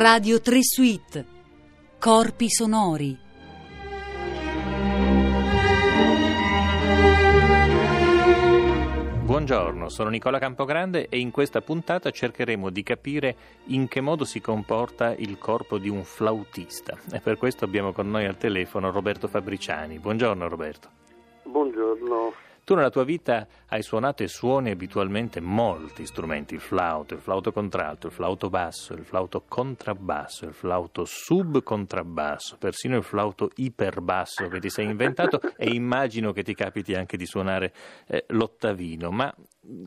Radio 3 Suite. Corpi sonori. Buongiorno, sono Nicola Campogrande e in questa puntata cercheremo di capire in che modo si comporta il corpo di un flautista. E per questo abbiamo con noi al telefono Roberto Fabriciani. Buongiorno Roberto. Buongiorno. Tu nella tua vita hai suonato e suoni abitualmente molti strumenti, il flauto, il flauto contralto, il flauto basso, il flauto contrabbasso, il flauto subcontrabbasso, persino il flauto iperbasso che ti sei inventato e immagino che ti capiti anche di suonare eh, l'ottavino. Ma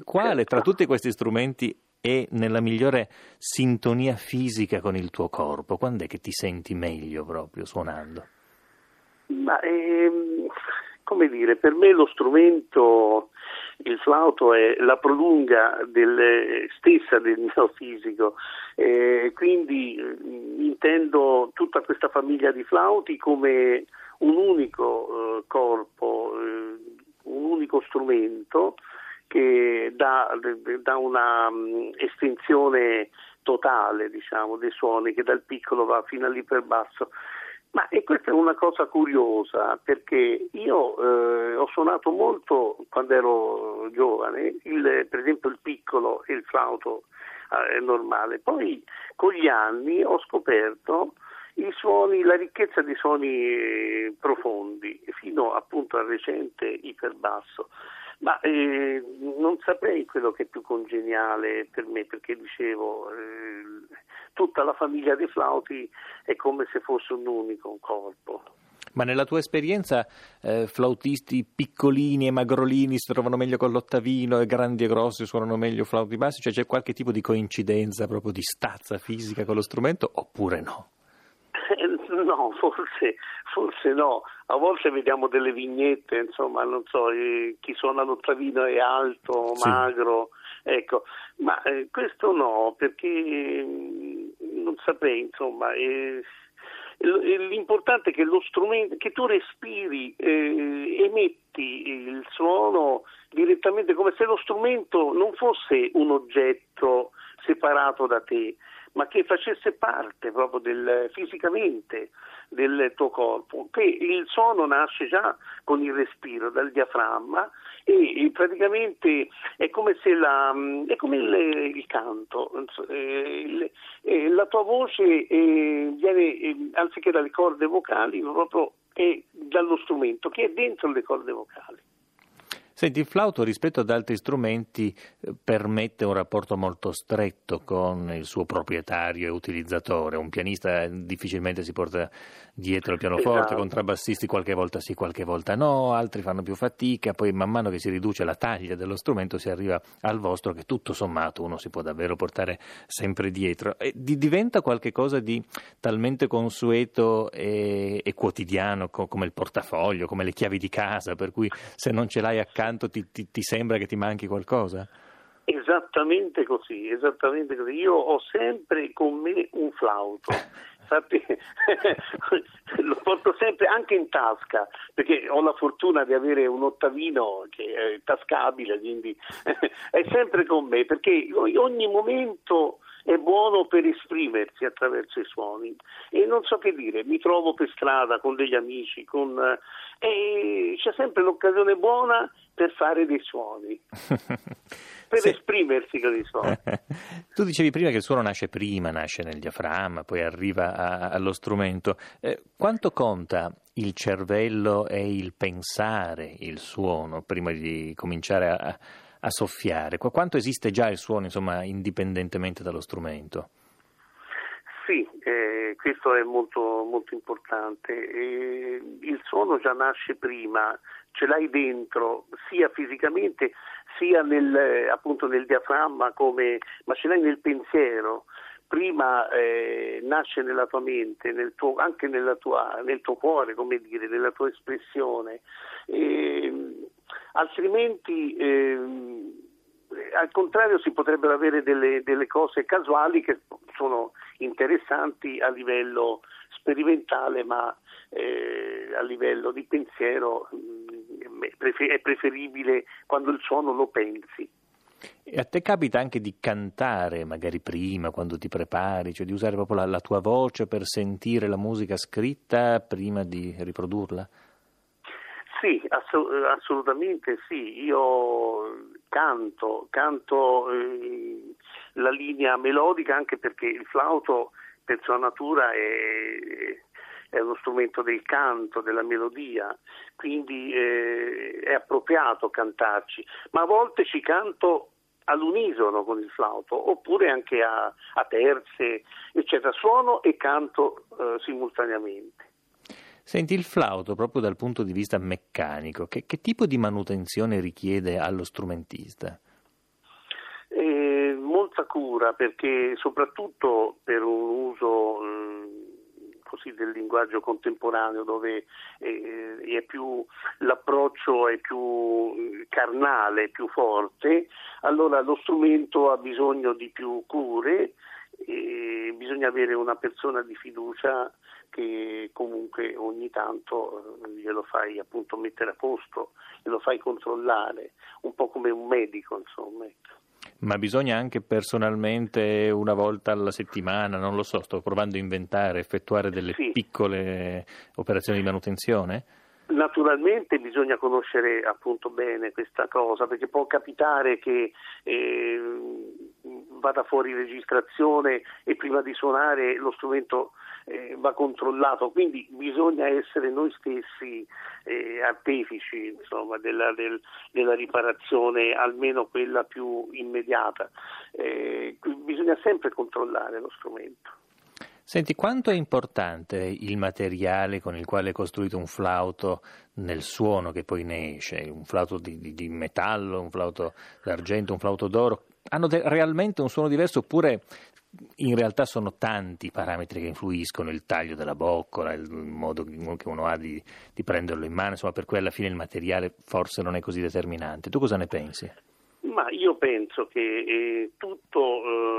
quale tra tutti questi strumenti è nella migliore sintonia fisica con il tuo corpo? Quando è che ti senti meglio proprio suonando? Ma ehm, come dire, per me lo strumento, il flauto è la prolunga del, stessa del mio fisico, eh, quindi eh, intendo tutta questa famiglia di flauti come un unico eh, corpo, eh, un unico strumento che dà, dà una um, estensione totale diciamo, dei suoni che dal piccolo va fino all'iperbasso. Ma e questa è una cosa curiosa perché io eh, ho suonato molto quando ero giovane, il, per esempio il piccolo e il flauto eh, normale, poi con gli anni ho scoperto suoni, la ricchezza di suoni eh, profondi fino appunto al recente iperbasso. Ma eh, non saprei quello che è più congeniale per me perché dicevo eh, tutta la famiglia dei flauti è come se fosse un unico corpo. Ma nella tua esperienza eh, flautisti piccolini e magrolini si trovano meglio con l'ottavino e grandi e grossi suonano meglio flauti bassi? Cioè c'è qualche tipo di coincidenza proprio di stazza fisica con lo strumento oppure no? No, forse, forse, no. A volte vediamo delle vignette, insomma, non so, eh, chi suona l'ottavino è alto, sì. magro, ecco, ma eh, questo no, perché saprei, insomma. Eh, l'importante è che che tu respiri, eh, emetti il suono direttamente come se lo strumento non fosse un oggetto separato da te, ma che facesse parte proprio del, fisicamente del tuo corpo, che il suono nasce già con il respiro, dal diaframma e, e praticamente è come se la, è come il, il canto, eh, il, la tua voce eh, viene eh, anziché dalle corde vocali proprio è dallo strumento che è dentro le corde vocali. Senti, il flauto rispetto ad altri strumenti eh, permette un rapporto molto stretto con il suo proprietario e utilizzatore. Un pianista difficilmente si porta dietro il pianoforte, esatto. contrabbassisti qualche volta sì, qualche volta no, altri fanno più fatica, poi man mano che si riduce la taglia dello strumento si arriva al vostro che tutto sommato uno si può davvero portare sempre dietro. E diventa qualcosa di talmente consueto e, e quotidiano co- come il portafoglio, come le chiavi di casa, per cui se non ce l'hai accanto tanto ti, ti, ti sembra che ti manchi qualcosa? Esattamente così, esattamente così. Io ho sempre con me un flauto. Infatti lo porto sempre anche in tasca perché ho la fortuna di avere un ottavino che è tascabile, quindi è sempre con me perché ogni momento è buono per esprimersi attraverso i suoni e non so che dire, mi trovo per strada con degli amici con, eh, e c'è sempre l'occasione buona per fare dei suoni. per sì. esprimersi con i suoni. tu dicevi prima che il suono nasce prima, nasce nel diaframma, poi arriva a, allo strumento. Eh, quanto conta il cervello e il pensare il suono prima di cominciare a, a soffiare? Quanto esiste già il suono, insomma, indipendentemente dallo strumento? Sì, eh, questo è molto, molto importante. Eh, il suono già nasce prima, ce l'hai dentro, sia fisicamente sia nel, appunto nel diaframma, come, ma ce l'hai nel pensiero. Prima eh, nasce nella tua mente, nel tuo, anche tua, nel tuo cuore, come dire, nella tua espressione. Ehm, altrimenti ehm, al contrario si potrebbero avere delle, delle, cose casuali che sono interessanti a livello sperimentale ma eh, a livello di pensiero mm, è preferibile quando il suono lo pensi. E a te capita anche di cantare, magari prima, quando ti prepari, cioè di usare proprio la, la tua voce per sentire la musica scritta prima di riprodurla? Sì, assolutamente sì. Io canto, canto eh, la linea melodica anche perché il flauto per sua natura è, è uno strumento del canto, della melodia, quindi eh, è appropriato cantarci, ma a volte ci canto all'unisono con il flauto oppure anche a, a terze, eccetera. Suono e canto eh, simultaneamente. Senti, il flauto, proprio dal punto di vista meccanico, che, che tipo di manutenzione richiede allo strumentista? Eh, molta cura, perché soprattutto per un uso così del linguaggio contemporaneo dove eh, più, l'approccio è più eh, carnale, più forte, allora lo strumento ha bisogno di più cure e bisogna avere una persona di fiducia che comunque ogni tanto eh, glielo fai appunto mettere a posto, glielo fai controllare, un po' come un medico insomma. Ecco. Ma bisogna anche personalmente una volta alla settimana, non lo so, sto provando a inventare, effettuare delle sì. piccole operazioni di manutenzione? Naturalmente bisogna conoscere appunto bene questa cosa perché può capitare che eh, vada fuori registrazione e prima di suonare lo strumento eh, va controllato, quindi bisogna essere noi stessi eh, artefici insomma, della, del, della, riparazione, almeno quella più immediata. Eh, bisogna sempre controllare lo strumento. Senti, quanto è importante il materiale con il quale è costruito un flauto nel suono che poi ne esce? Un flauto di, di, di metallo, un flauto d'argento, un flauto d'oro? Hanno de- realmente un suono diverso oppure in realtà sono tanti i parametri che influiscono, il taglio della boccola, il modo che uno ha di, di prenderlo in mano, insomma per cui alla fine il materiale forse non è così determinante. Tu cosa ne pensi? Ma io penso che eh, tutto, eh,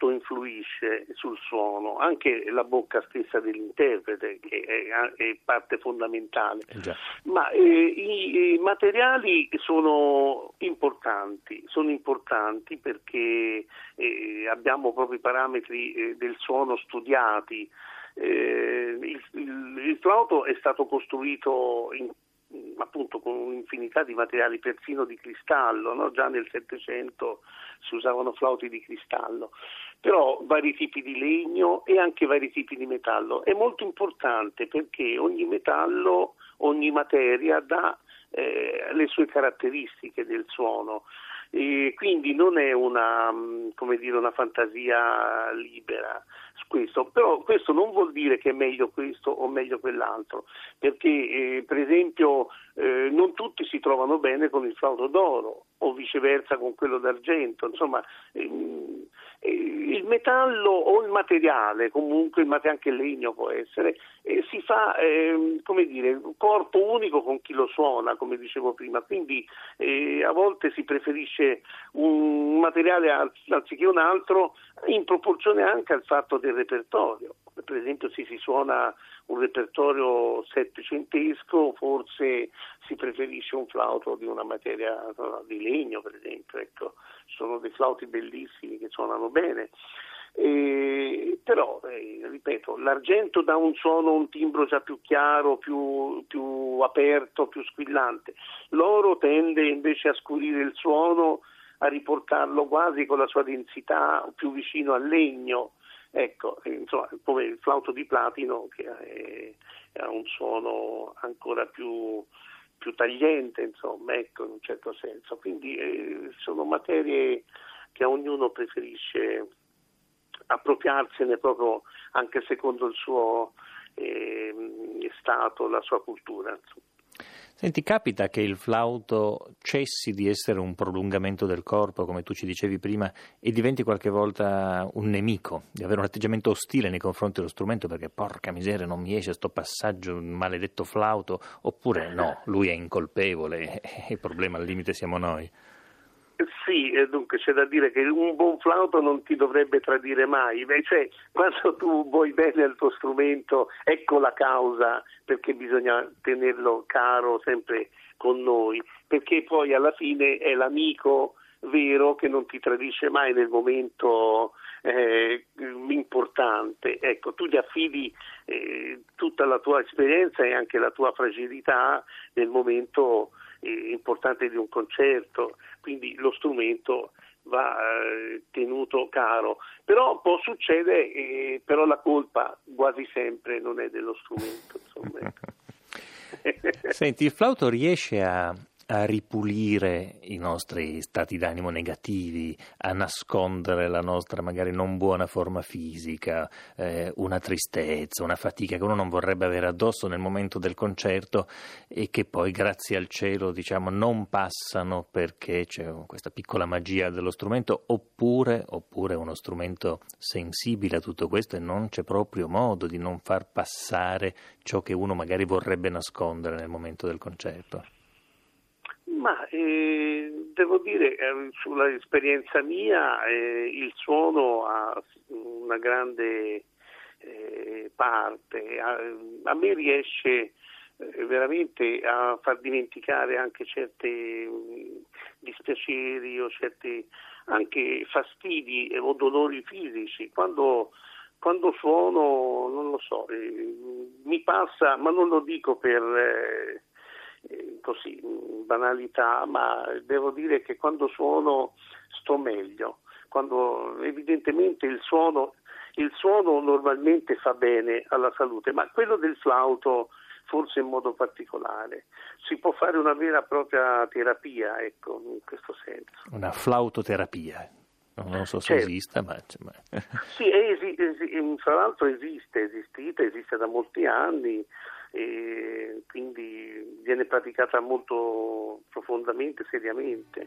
tutto, influisce sul suono, anche la bocca stessa dell'interprete, che è, è parte fondamentale. Eh Ma eh, i, i, materiali sono importanti, sono importanti perché eh, abbiamo proprio i parametri eh, del suono studiati. Il, il, il flauto è stato costruito in appunto con un'infinità di materiali, persino di cristallo, no? già nel Settecento si usavano flauti di cristallo, però vari tipi di legno e anche vari tipi di metallo. È molto importante perché ogni metallo, ogni materia dà eh, le sue caratteristiche del suono. E quindi non è una, mm, dire, una fantasia libera su questo, però questo non vuol dire che è meglio questo o meglio quell'altro, perché eh, per esempio eh, non tutti si trovano bene con il flauto d'oro o viceversa con quello d'argento, insomma ehm, eh, il metallo o il materiale, comunque anche il legno può essere, eh, si fa ehm, come dire, un corpo unico con chi lo suona, come dicevo prima, quindi eh, a volte si preferisce un materiale anziché un altro in proporzione anche al fatto del repertorio. Per esempio se si suona un repertorio settecentesco forse si preferisce un flauto di una materia di legno per esempio, ecco. sono dei flauti bellissimi che suonano bene. Eh, però, eh, ripeto, l'argento dà un suono, un timbro già più chiaro, più, più aperto, più squillante. L'oro tende invece a scurire il suono, a riportarlo quasi con la sua densità più vicino al legno. Ecco, insomma, come il flauto di platino che ha un suono ancora più, più tagliente, insomma, ecco, in un certo senso. Quindi eh, sono materie che ognuno preferisce appropriarsene proprio anche secondo il suo eh, stato, la sua cultura. Insomma. Senti, capita che il flauto cessi di essere un prolungamento del corpo, come tu ci dicevi prima, e diventi qualche volta un nemico, di avere un atteggiamento ostile nei confronti dello strumento perché porca miseria non mi esce sto passaggio, un maledetto flauto, oppure no, lui è incolpevole il problema al limite siamo noi. Sì, dunque c'è da dire che un buon flauto non ti dovrebbe tradire mai, cioè quando tu vuoi bene al tuo strumento, ecco la causa perché bisogna tenerlo caro sempre con noi, perché poi alla fine è l'amico vero che non ti tradisce mai nel momento eh, importante. Ecco, tu gli affidi eh, tutta la tua esperienza e anche la tua fragilità nel momento eh, importante di un concerto, quindi lo strumento va eh, tenuto caro. Però può succedere, eh, però la colpa quasi sempre non è dello strumento. Senti, il flauto riesce a a ripulire i nostri stati d'animo negativi, a nascondere la nostra magari non buona forma fisica, eh, una tristezza, una fatica che uno non vorrebbe avere addosso nel momento del concerto e che poi grazie al cielo diciamo non passano perché c'è questa piccola magia dello strumento oppure, oppure uno strumento sensibile a tutto questo e non c'è proprio modo di non far passare ciò che uno magari vorrebbe nascondere nel momento del concerto. Ma eh, devo dire, eh, sulla esperienza mia, eh, il suono ha una grande eh, parte. A, a, me riesce eh, veramente a far dimenticare anche certi mm, dispiaceri o certi anche fastidi o dolori fisici. Quando, quando suono, non lo so, eh, mi passa, ma non lo dico per eh, così, banalità, ma devo dire che quando suono sto meglio, quando evidentemente il suono, il suono normalmente fa bene alla salute, ma quello del flauto forse in modo particolare. Si può fare una vera e propria terapia, ecco, in questo senso. Una flautoterapia. Non so se certo. esista, ma... sì, esi, esi, tra l'altro esiste, esistita, esiste da molti anni e quindi viene praticata molto profondamente, seriamente,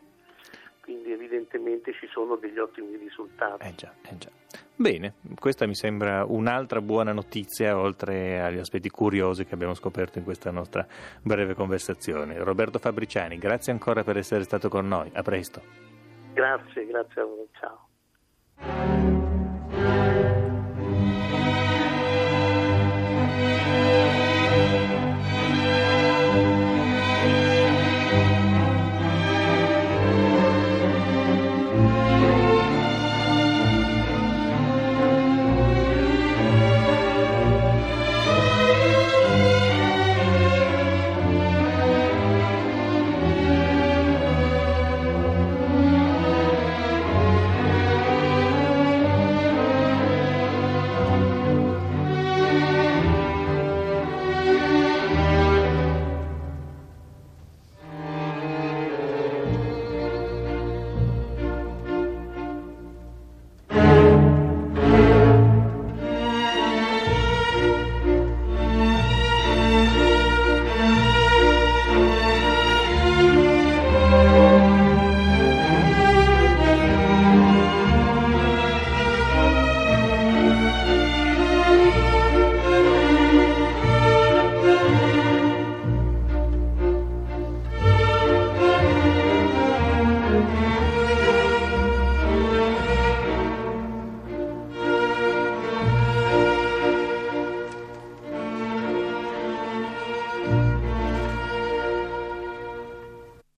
quindi evidentemente ci sono degli ottimi risultati. Eh già, eh già. Bene, questa mi sembra un'altra buona notizia oltre agli aspetti curiosi che abbiamo scoperto in questa nostra breve conversazione. Roberto Fabriciani, grazie ancora per essere stato con noi, a presto. Grazie, grazie a voi, ciao.